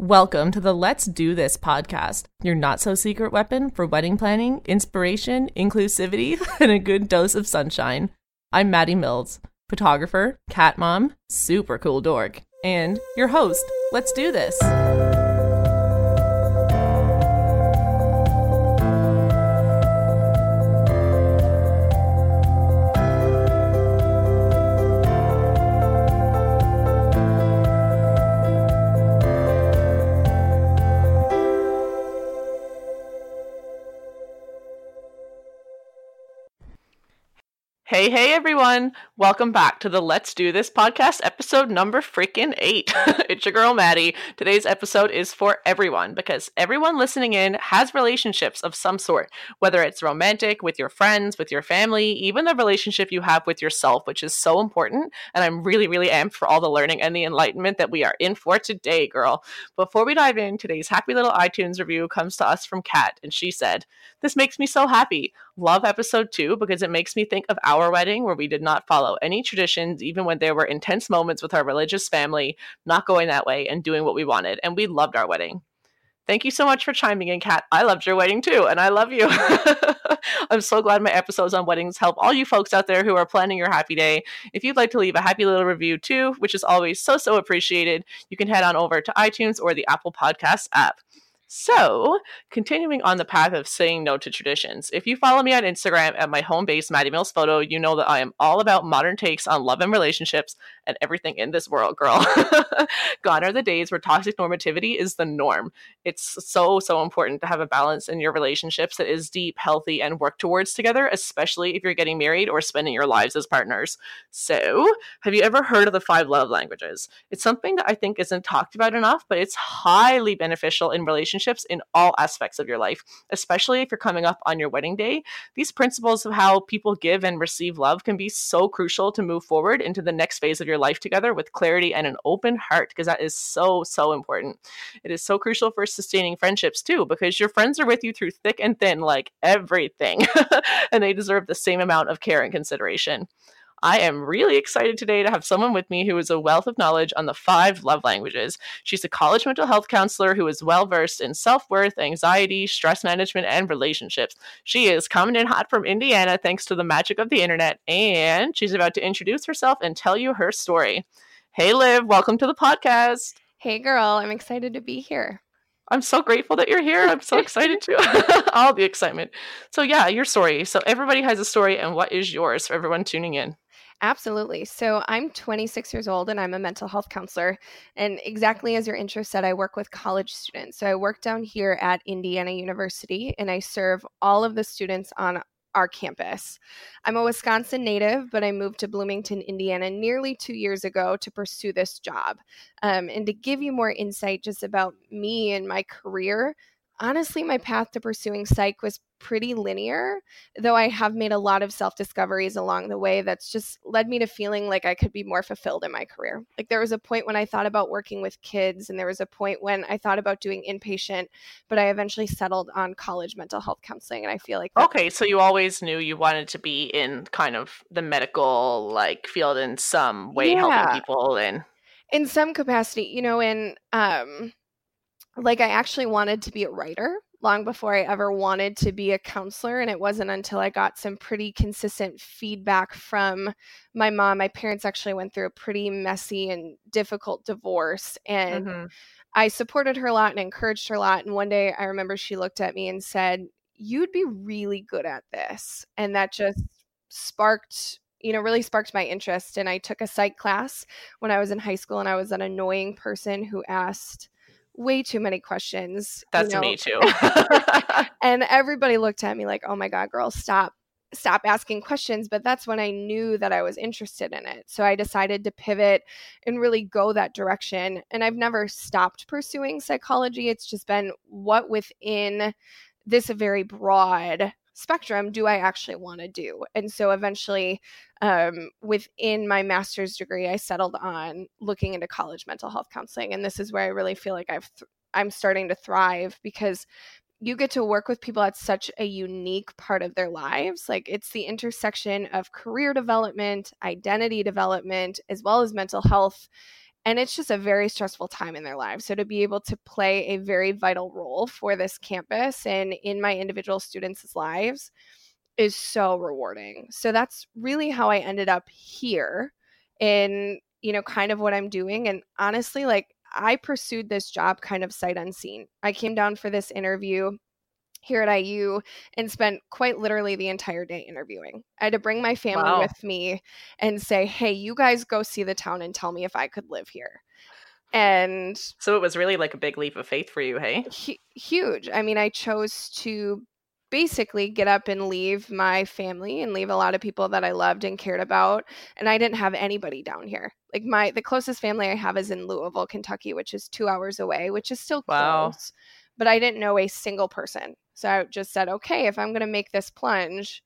Welcome to the Let's Do This podcast, your not so secret weapon for wedding planning, inspiration, inclusivity, and a good dose of sunshine. I'm Maddie Mills, photographer, cat mom, super cool dork, and your host. Let's do this. Hey, hey, everyone. Welcome back to the Let's Do This podcast, episode number freaking eight. it's your girl, Maddie. Today's episode is for everyone because everyone listening in has relationships of some sort, whether it's romantic, with your friends, with your family, even the relationship you have with yourself, which is so important. And I'm really, really amped for all the learning and the enlightenment that we are in for today, girl. Before we dive in, today's happy little iTunes review comes to us from Kat, and she said, This makes me so happy. Love episode two because it makes me think of our wedding where we did not follow any traditions, even when there were intense moments with our religious family, not going that way and doing what we wanted. And we loved our wedding. Thank you so much for chiming in, Kat. I loved your wedding too, and I love you. I'm so glad my episodes on weddings help all you folks out there who are planning your happy day. If you'd like to leave a happy little review too, which is always so, so appreciated, you can head on over to iTunes or the Apple Podcasts app. So, continuing on the path of saying no to traditions, if you follow me on Instagram at my home base, Maddie Mills Photo, you know that I am all about modern takes on love and relationships and everything in this world, girl. Gone are the days where toxic normativity is the norm. It's so, so important to have a balance in your relationships that is deep, healthy, and work towards together, especially if you're getting married or spending your lives as partners. So, have you ever heard of the five love languages? It's something that I think isn't talked about enough, but it's highly beneficial in relationships in all aspects of your life, especially if you're coming up on your wedding day. These principles of how people give and receive love can be so crucial to move forward into the next phase of your life together with clarity and an open heart, because that is so, so important. It is so crucial for sustaining friendships too, because your friends are with you through thick and thin, like everything, and they deserve the same amount of care and consideration. I am really excited today to have someone with me who is a wealth of knowledge on the five love languages. She's a college mental health counselor who is well versed in self worth, anxiety, stress management, and relationships. She is coming in hot from Indiana thanks to the magic of the internet, and she's about to introduce herself and tell you her story. Hey, Liv, welcome to the podcast. Hey, girl, I'm excited to be here. I'm so grateful that you're here. I'm so excited too. All the excitement. So, yeah, your story. So, everybody has a story, and what is yours for everyone tuning in? Absolutely. So I'm 26 years old and I'm a mental health counselor. And exactly as your intro said, I work with college students. So I work down here at Indiana University and I serve all of the students on our campus. I'm a Wisconsin native, but I moved to Bloomington, Indiana nearly two years ago to pursue this job. Um, and to give you more insight just about me and my career, honestly, my path to pursuing psych was pretty linear, though I have made a lot of self discoveries along the way that's just led me to feeling like I could be more fulfilled in my career. Like there was a point when I thought about working with kids, and there was a point when I thought about doing inpatient, but I eventually settled on college mental health counseling. And I feel like okay, so you always knew you wanted to be in kind of the medical like field in some way, yeah. helping people and in some capacity, you know, in um like I actually wanted to be a writer long before I ever wanted to be a counselor. And it wasn't until I got some pretty consistent feedback from my mom. My parents actually went through a pretty messy and difficult divorce. And mm-hmm. I supported her a lot and encouraged her a lot. And one day I remember she looked at me and said, You'd be really good at this. And that just sparked you know really sparked my interest and i took a psych class when i was in high school and i was an annoying person who asked way too many questions. That's you know? me too. and everybody looked at me like, "Oh my god, girl, stop." stop asking questions but that's when i knew that i was interested in it so i decided to pivot and really go that direction and i've never stopped pursuing psychology it's just been what within this very broad spectrum do I actually want to do? And so eventually, um, within my master's degree, I settled on looking into college mental health counseling. And this is where I really feel like I've th- I'm starting to thrive because you get to work with people at such a unique part of their lives. Like it's the intersection of career development, identity development, as well as mental health and it's just a very stressful time in their lives. So to be able to play a very vital role for this campus and in my individual students' lives is so rewarding. So that's really how I ended up here in, you know, kind of what I'm doing. And honestly, like I pursued this job kind of sight unseen. I came down for this interview here at IU and spent quite literally the entire day interviewing. I had to bring my family wow. with me and say, hey, you guys go see the town and tell me if I could live here. And so it was really like a big leap of faith for you, hey? huge. I mean, I chose to basically get up and leave my family and leave a lot of people that I loved and cared about and I didn't have anybody down here. Like my the closest family I have is in Louisville, Kentucky, which is 2 hours away, which is still wow. close. But I didn't know a single person. So I just said, "Okay, if I'm going to make this plunge,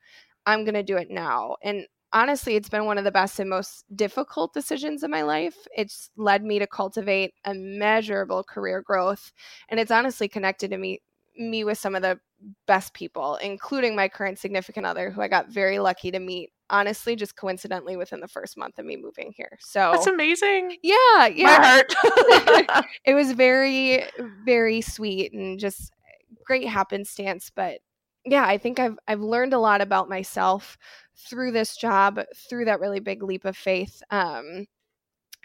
I'm going to do it now." And honestly, it's been one of the best and most difficult decisions in my life. It's led me to cultivate immeasurable career growth, and it's honestly connected to me me with some of the best people, including my current significant other, who I got very lucky to meet. Honestly, just coincidentally within the first month of me moving here. So that's amazing. Yeah, yeah. My heart. it was very, very sweet and just great happenstance. But yeah, I think I've I've learned a lot about myself through this job, through that really big leap of faith. Um,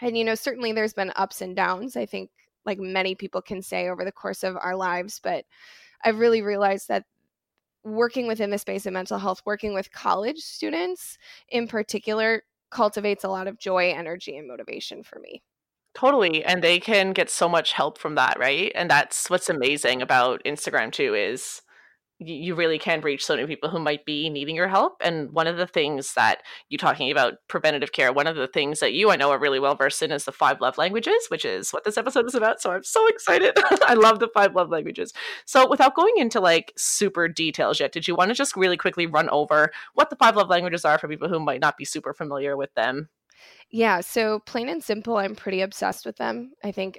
and you know, certainly there's been ups and downs. I think like many people can say over the course of our lives, but I've really realized that working within the space of mental health, working with college students in particular, cultivates a lot of joy, energy, and motivation for me. Totally. And they can get so much help from that, right? And that's what's amazing about Instagram too is you really can reach so many people who might be needing your help. And one of the things that you talking about preventative care, one of the things that you I know are really well versed in is the five love languages, which is what this episode is about. So I'm so excited. I love the five love languages. So without going into like super details yet, did you want to just really quickly run over what the five love languages are for people who might not be super familiar with them? Yeah, so plain and simple, I'm pretty obsessed with them. I think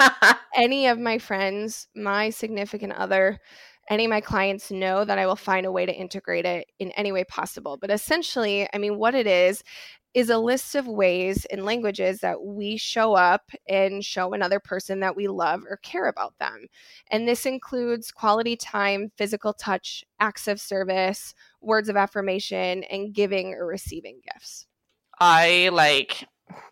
any of my friends, my significant other, any of my clients know that I will find a way to integrate it in any way possible. But essentially, I mean, what it is, is a list of ways and languages that we show up and show another person that we love or care about them. And this includes quality time, physical touch, acts of service, words of affirmation, and giving or receiving gifts. I like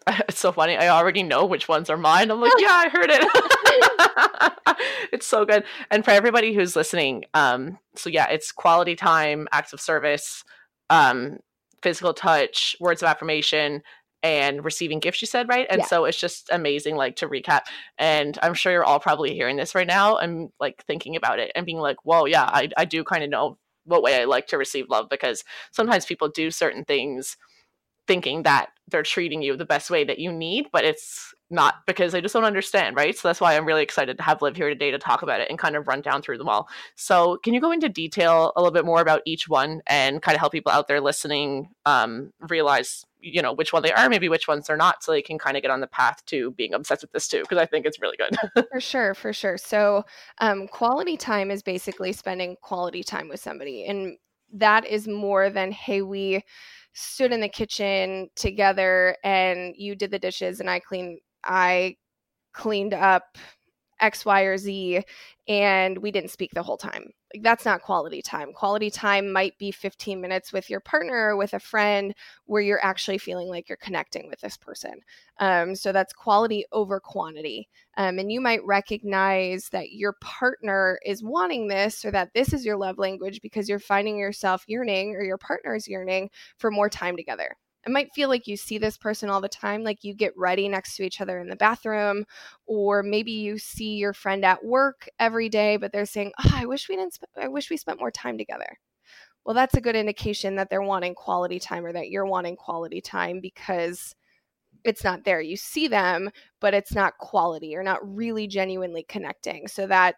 it's so funny. I already know which ones are mine. I'm like, yeah, I heard it. it's so good. And for everybody who's listening, um, so yeah, it's quality time, acts of service, um, physical touch, words of affirmation, and receiving gifts you said right and yeah. so it's just amazing like to recap and i'm sure you're all probably hearing this right now and like thinking about it and being like whoa yeah i, I do kind of know what way i like to receive love because sometimes people do certain things thinking that they're treating you the best way that you need, but it's not because they just don't understand, right? So that's why I'm really excited to have Liv here today to talk about it and kind of run down through them all. So can you go into detail a little bit more about each one and kind of help people out there listening um, realize, you know, which one they are, maybe which ones they're not, so they can kind of get on the path to being obsessed with this too, because I think it's really good. for sure, for sure. So um, quality time is basically spending quality time with somebody, and that is more than hey we stood in the kitchen together and you did the dishes and I cleaned I cleaned up X, Y, or Z, and we didn't speak the whole time. That's not quality time. Quality time might be 15 minutes with your partner or with a friend where you're actually feeling like you're connecting with this person. Um, so that's quality over quantity. Um, and you might recognize that your partner is wanting this or that this is your love language because you're finding yourself yearning or your partner is yearning for more time together it might feel like you see this person all the time like you get ready next to each other in the bathroom or maybe you see your friend at work every day but they're saying oh, i wish we didn't sp- i wish we spent more time together. Well that's a good indication that they're wanting quality time or that you're wanting quality time because it's not there. You see them but it's not quality. You're not really genuinely connecting. So that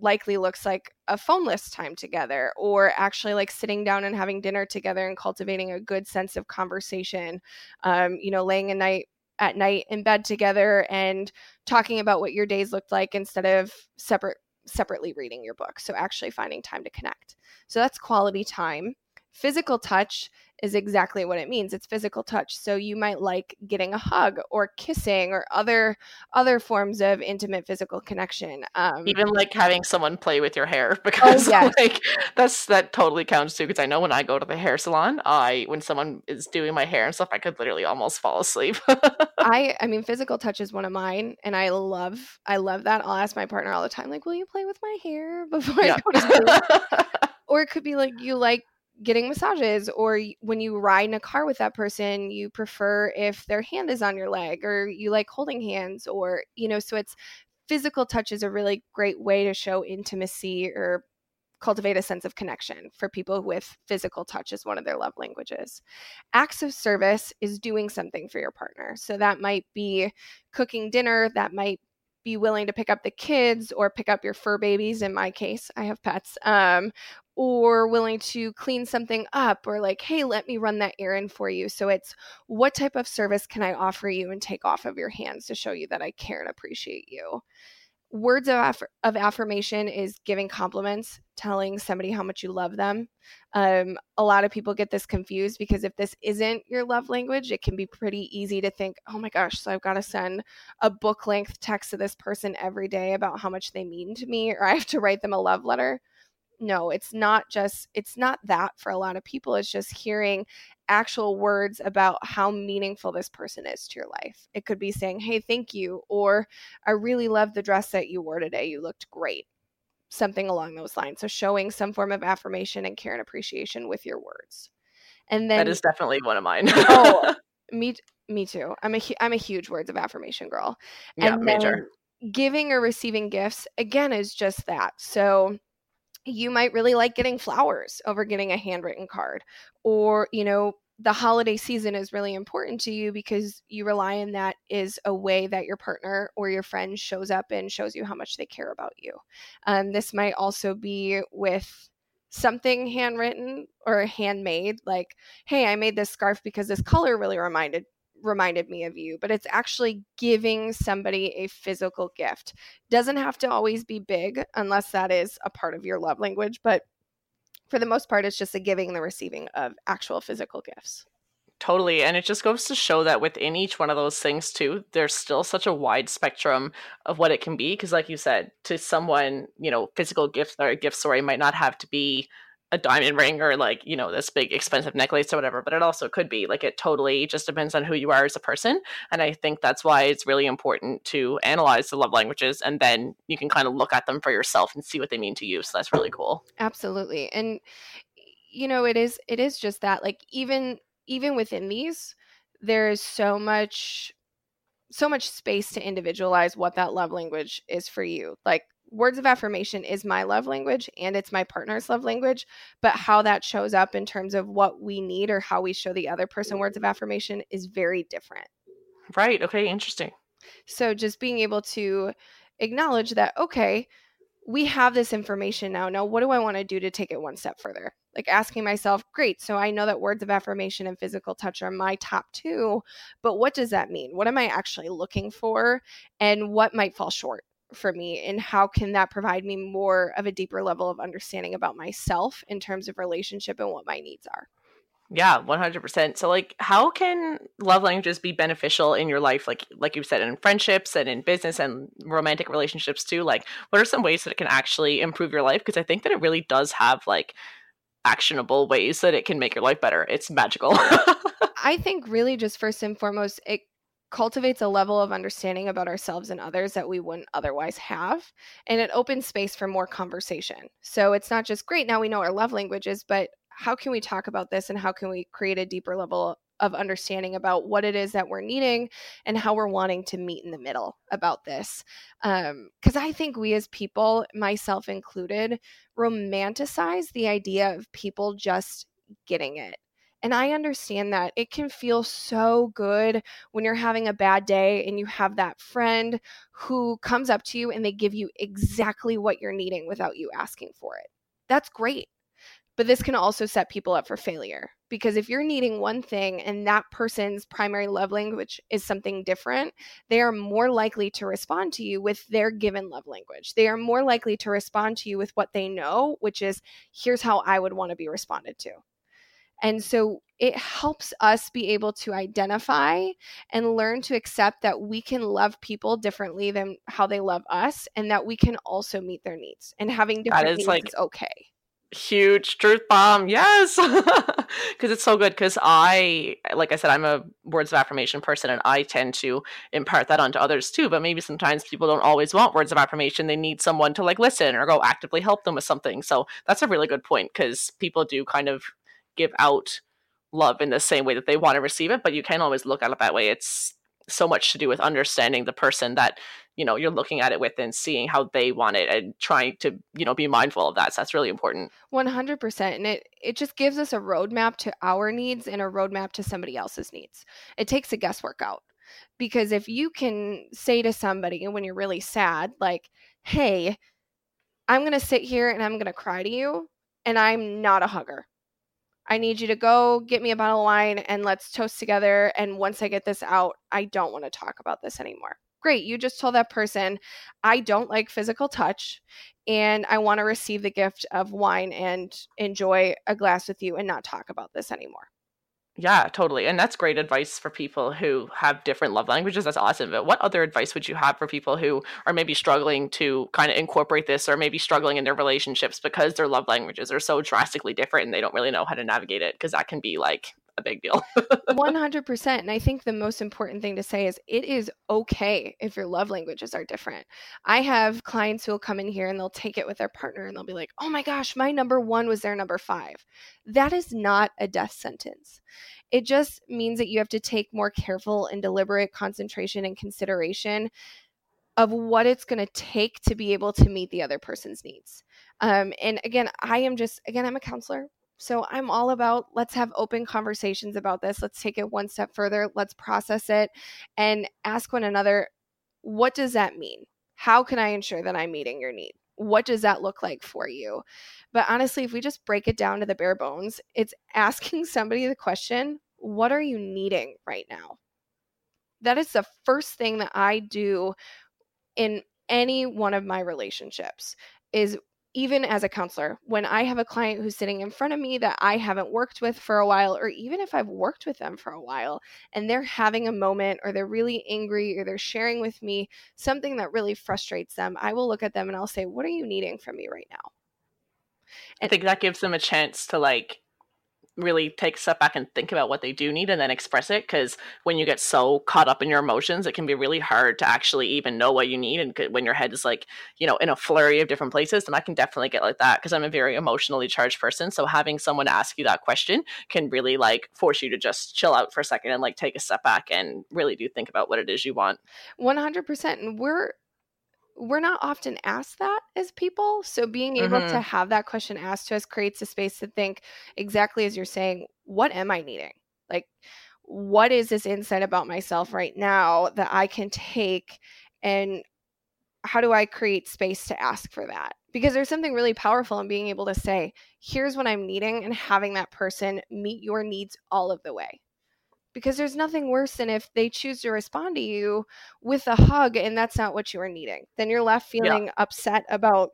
likely looks like a phoneless time together or actually like sitting down and having dinner together and cultivating a good sense of conversation um, you know laying a night at night in bed together and talking about what your days looked like instead of separate separately reading your book. So actually finding time to connect. So that's quality time Physical touch is exactly what it means. It's physical touch. So you might like getting a hug or kissing or other other forms of intimate physical connection. Um, Even like having someone play with your hair because oh, yes. like that's that totally counts too. Because I know when I go to the hair salon, I when someone is doing my hair and stuff, I could literally almost fall asleep. I I mean, physical touch is one of mine, and I love I love that. I'll ask my partner all the time, like, "Will you play with my hair before yeah. I go to sleep?" or it could be like you like getting massages or when you ride in a car with that person you prefer if their hand is on your leg or you like holding hands or you know so it's physical touch is a really great way to show intimacy or cultivate a sense of connection for people with physical touch as one of their love languages. Acts of service is doing something for your partner. So that might be cooking dinner, that might be willing to pick up the kids or pick up your fur babies in my case i have pets um, or willing to clean something up or like hey let me run that errand for you. So it's what type of service can i offer you and take off of your hands to show you that i care and appreciate you? Words of, aff- of affirmation is giving compliments telling somebody how much you love them. Um, a lot of people get this confused because if this isn't your love language it can be pretty easy to think oh my gosh so i've got to send a book length text to this person every day about how much they mean to me or i have to write them a love letter no it's not just it's not that for a lot of people it's just hearing actual words about how meaningful this person is to your life. It could be saying hey thank you or i really love the dress that you wore today you looked great something along those lines. So showing some form of affirmation and care and appreciation with your words. And then that is definitely one of mine. Oh me me too. I'm a i'm a huge words of affirmation girl. Yeah and major giving or receiving gifts again is just that. So you might really like getting flowers over getting a handwritten card or you know the holiday season is really important to you because you rely on that is a way that your partner or your friend shows up and shows you how much they care about you. Um, this might also be with something handwritten or handmade like hey i made this scarf because this color really reminded reminded me of you, but it's actually giving somebody a physical gift. Doesn't have to always be big unless that is a part of your love language, but for the most part, it's just a giving and the receiving of actual physical gifts. Totally. And it just goes to show that within each one of those things, too, there's still such a wide spectrum of what it can be. Because, like you said, to someone, you know, physical gift or a gift story might not have to be a diamond ring or like you know this big expensive necklace or whatever but it also could be like it totally just depends on who you are as a person and i think that's why it's really important to analyze the love languages and then you can kind of look at them for yourself and see what they mean to you so that's really cool. Absolutely and you know it is it is just that like even even within these there is so much so much space to individualize what that love language is for you like words of affirmation is my love language and it's my partner's love language, but how that shows up in terms of what we need or how we show the other person words of affirmation is very different. Right. Okay. Interesting. So just being able to acknowledge that, okay, we have this information now. Now, what do I want to do to take it one step further? Like asking myself, great, so I know that words of affirmation and physical touch are my top two, but what does that mean? What am I actually looking for? And what might fall short? For me and how can that provide me more of a deeper level of understanding about myself in terms of relationship and what my needs are. Yeah 100% so like how can love languages be beneficial in your life? Like like you said in friendships and in business and romantic relationships too. Like what are some ways that it can actually improve your life? Because i think that it really does have like actionable ways that it can make your life better. It's magical. I think really just first and foremost it cultivates a level of understanding about ourselves and others that we wouldn't otherwise have. And it opens space for more conversation. So it's not just great, now we know our love languages, but how can we talk about this and how can we create a deeper level of understanding about what it is that we're needing and how we're wanting to meet in the middle about this. Because um, I think we as people, myself included, romanticize the idea of people just getting it and I understand that it can feel so good when you're having a bad day and you have that friend who comes up to you and they give you exactly what you're needing without you asking for it. That's great. But this can also set people up for failure because if you're needing one thing and that person's primary love language is something different, they are more likely to respond to you with their given love language. They are more likely to respond to you with what they know, which is here's how I would want to be responded to And so it helps us be able to identify and learn to accept that we can love people differently than how they love us and that we can also meet their needs. And having different needs like, is okay huge truth bomb yes because it's so good because i like i said i'm a words of affirmation person and i tend to impart that onto others too but maybe sometimes people don't always want words of affirmation they need someone to like listen or go actively help them with something so that's a really good point because people do kind of give out love in the same way that they want to receive it but you can always look at it that way. It's so much to do with understanding the person that you know you're looking at it with and seeing how they want it and trying to you know be mindful of that so that's really important. 100% and it it just gives us a roadmap to our needs and a roadmap to somebody else's needs. It takes the guesswork out because if you can say to somebody when you're really sad like hey i'm going to sit here and i'm going to cry to you and i'm not a hugger I need you to go get me a bottle of wine and let's toast together. And once I get this out, I don't want to talk about this anymore. Great. You just told that person, I don't like physical touch and I want to receive the gift of wine and enjoy a glass with you and not talk about this anymore. Yeah, totally. And that's great advice for people who have different love languages. That's awesome. But what other advice would you have for people who are maybe struggling to kind of incorporate this or maybe struggling in their relationships because their love languages are so drastically different and they don't really know how to navigate it? Because that can be like a big deal. 100%. And I think the most important thing to say is it is okay if your love languages are different. I have clients who will come in here and they'll take it with their partner and they'll be like, oh my gosh, my number one was their number five. That is not a death sentence. It just means that you have to take more careful and deliberate concentration and consideration of what it's going to take to be able to meet the other person's needs. Um, and again, I am just, again, I'm a counselor. So I'm all about let's have open conversations about this. Let's take it one step further. Let's process it and ask one another, what does that mean? How can I ensure that I'm meeting your need? What does that look like for you? But honestly, if we just break it down to the bare bones, it's asking somebody the question, what are you needing right now? That is the first thing that I do in any one of my relationships is even as a counselor, when I have a client who's sitting in front of me that I haven't worked with for a while, or even if I've worked with them for a while and they're having a moment or they're really angry or they're sharing with me something that really frustrates them, I will look at them and I'll say, What are you needing from me right now? And I think that gives them a chance to like really take a step back and think about what they do need and then express it because when you get so caught up in your emotions it can be really hard to actually even know what you need and when your head is like you know in a flurry of different places and i can definitely get like that because i'm a very emotionally charged person so having someone ask you that question can really like force you to just chill out for a second and like take a step back and really do think about what it is you want. 100% and we're we're not often asked that as people. So being able mm-hmm. to have that question asked to us creates a space to think exactly as you're saying, what am I needing? Like, what is this insight about myself right now that I can take and how do I create space to ask for that? Because there's something really powerful in being able to say, here's what I'm needing, and having that person meet your needs all of the way because there's nothing worse than if they choose to respond to you with a hug and that's not what you were needing. Then you're left feeling yeah. upset about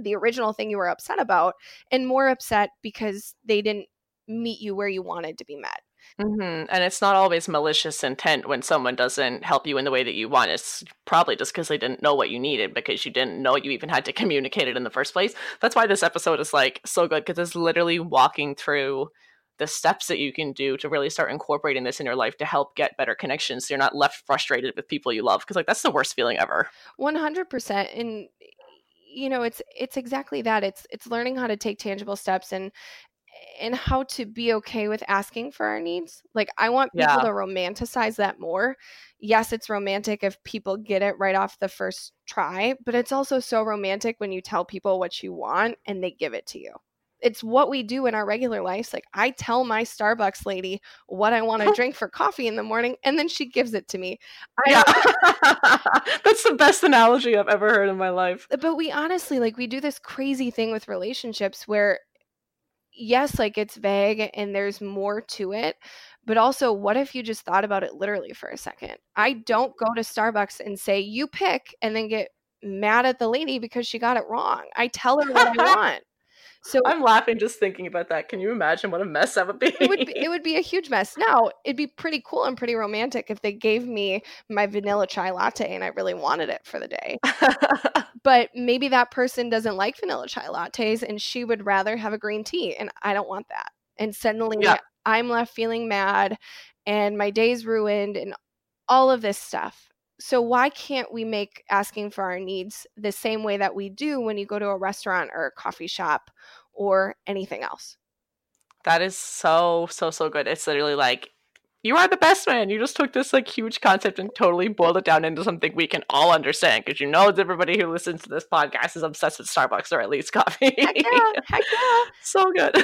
the original thing you were upset about and more upset because they didn't meet you where you wanted to be met. Mm-hmm. And it's not always malicious intent when someone doesn't help you in the way that you want. It's probably just because they didn't know what you needed because you didn't know you even had to communicate it in the first place. That's why this episode is like so good because it's literally walking through the steps that you can do to really start incorporating this in your life to help get better connections so you're not left frustrated with people you love because like that's the worst feeling ever 100% and you know it's it's exactly that it's it's learning how to take tangible steps and and how to be okay with asking for our needs. Like I want people yeah. to romanticize that more. Yes, it's romantic if people get it right off the first try, but it's also so romantic when you tell people what you want and they give it to you it's what we do in our regular lives. Like I tell my Starbucks lady what I want to drink for coffee in the morning, and then she gives it to me. Yeah. That's the best analogy I've ever heard in my life. Uh, but we honestly like we do this crazy thing with relationships where yes, like it's vague and there's more to it. But also, what if you just thought about it literally for a second? I don't go to Starbucks and say, you pick, and then get mad at the lady because she got it wrong. I tell her what I want So I'm laughing just thinking about that. Can you imagine what a mess that would be? it would be, it would be a huge mess. Now, it'd be pretty cool and pretty romantic if they gave me my vanilla chai latte and I really wanted it for the day. but maybe that person doesn't like vanilla chai lattes and she would rather have a green tea and I don't want that. And suddenly yeah. I'm left feeling mad and my day's ruined and all of this stuff. So why can't we make asking for our needs the same way that we do when you go to a restaurant or a coffee shop or anything else? That is so so so good. It's literally like you are the best man. You just took this like huge concept and totally boiled it down into something we can all understand because you know it's everybody who listens to this podcast is obsessed with Starbucks or at least coffee. Heck yeah, heck yeah. so good.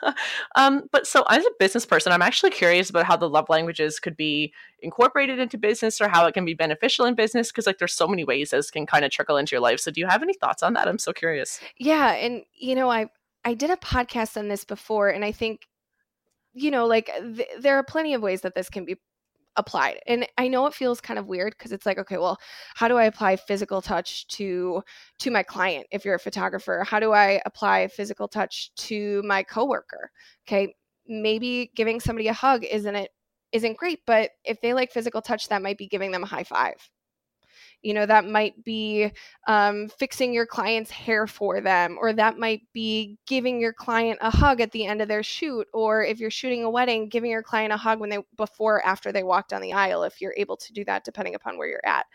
um, but so as a business person, I'm actually curious about how the love languages could be incorporated into business or how it can be beneficial in business because like there's so many ways this can kind of trickle into your life. So do you have any thoughts on that? I'm so curious. Yeah, and you know, I I did a podcast on this before and I think you know, like th- there are plenty of ways that this can be applied. And I know it feels kind of weird because it's like, okay, well, how do I apply physical touch to to my client if you're a photographer? How do I apply physical touch to my coworker? Okay, maybe giving somebody a hug isn't it isn't great, but if they like physical touch, that might be giving them a high five you know that might be um, fixing your client's hair for them or that might be giving your client a hug at the end of their shoot or if you're shooting a wedding giving your client a hug when they before or after they walk down the aisle if you're able to do that depending upon where you're at.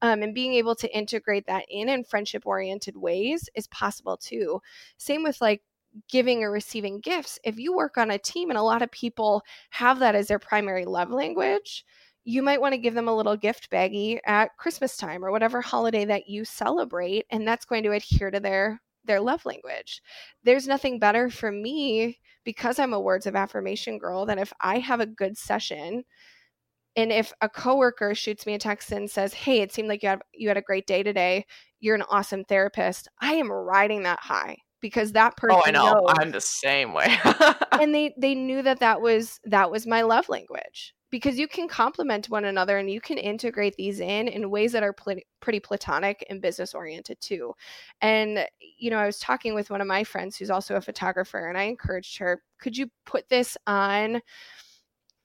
Um, and being able to integrate that in in friendship oriented ways is possible too. Same with like giving or receiving gifts. If you work on a team and a lot of people have that as their primary love language you might want to give them a little gift baggie at Christmas time or whatever holiday that you celebrate and that's going to adhere to their their love language. There's nothing better for me because I'm a words of affirmation girl than if I have a good session and if a coworker shoots me a text and says, "Hey, it seemed like you had you had a great day today. You're an awesome therapist." I am riding that high because that person Oh, I know. knows, I'm the same way. and they they knew that that was that was my love language because you can complement one another and you can integrate these in in ways that are pl- pretty platonic and business oriented too. And you know, I was talking with one of my friends who's also a photographer and I encouraged her, could you put this on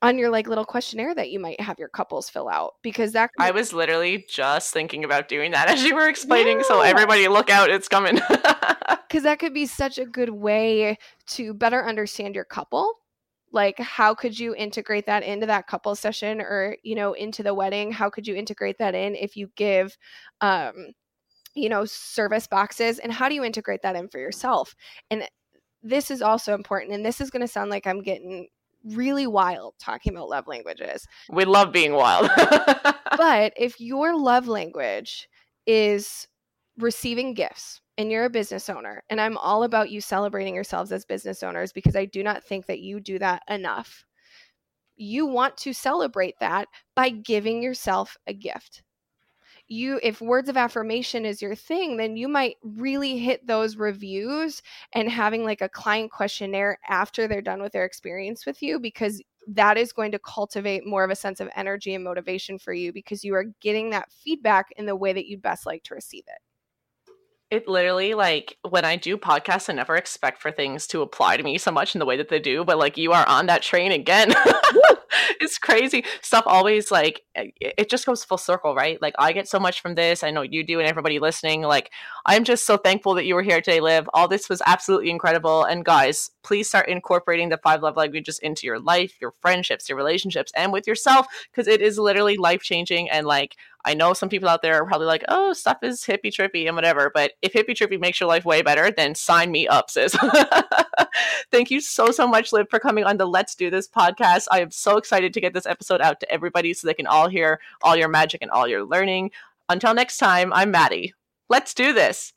on your like little questionnaire that you might have your couples fill out because that I was literally just thinking about doing that as you were explaining yeah. so everybody look out it's coming cuz that could be such a good way to better understand your couple like how could you integrate that into that couple session or you know into the wedding? How could you integrate that in if you give um you know service boxes? And how do you integrate that in for yourself? And this is also important and this is going to sound like i'm getting really wild talking about love languages. We love being wild. But if your love language is receiving gifts and you're a business owner, and I'm all about you celebrating yourselves as business owners because I do not think that you do that enough. You want to celebrate that by giving yourself a gift. You, if words of affirmation is your thing, then you might really hit those reviews and having like a client questionnaire after they're done with their experience with you because that is going to cultivate more of a sense of energy and motivation for you because you are getting that feedback in the way that you'd best like to receive it. It literally like when I do podcasts, I never expect for things to apply to me so much in the way that they do, but like you are on that train again. it's crazy. Stuff always like it just goes full circle, right? Like I get so much from this. I know you do and everybody listening. Like I'm just so thankful that you were here today, Liv. All this was absolutely incredible. And guys, please start incorporating the five love languages into your life, your friendships, your relationships, and with yourself, because it is literally life changing and like I know some people out there are probably like, oh, stuff is hippie trippy and whatever. But if hippie trippy makes your life way better, then sign me up, sis. Thank you so, so much, Liv, for coming on the Let's Do This podcast. I am so excited to get this episode out to everybody so they can all hear all your magic and all your learning. Until next time, I'm Maddie. Let's do this.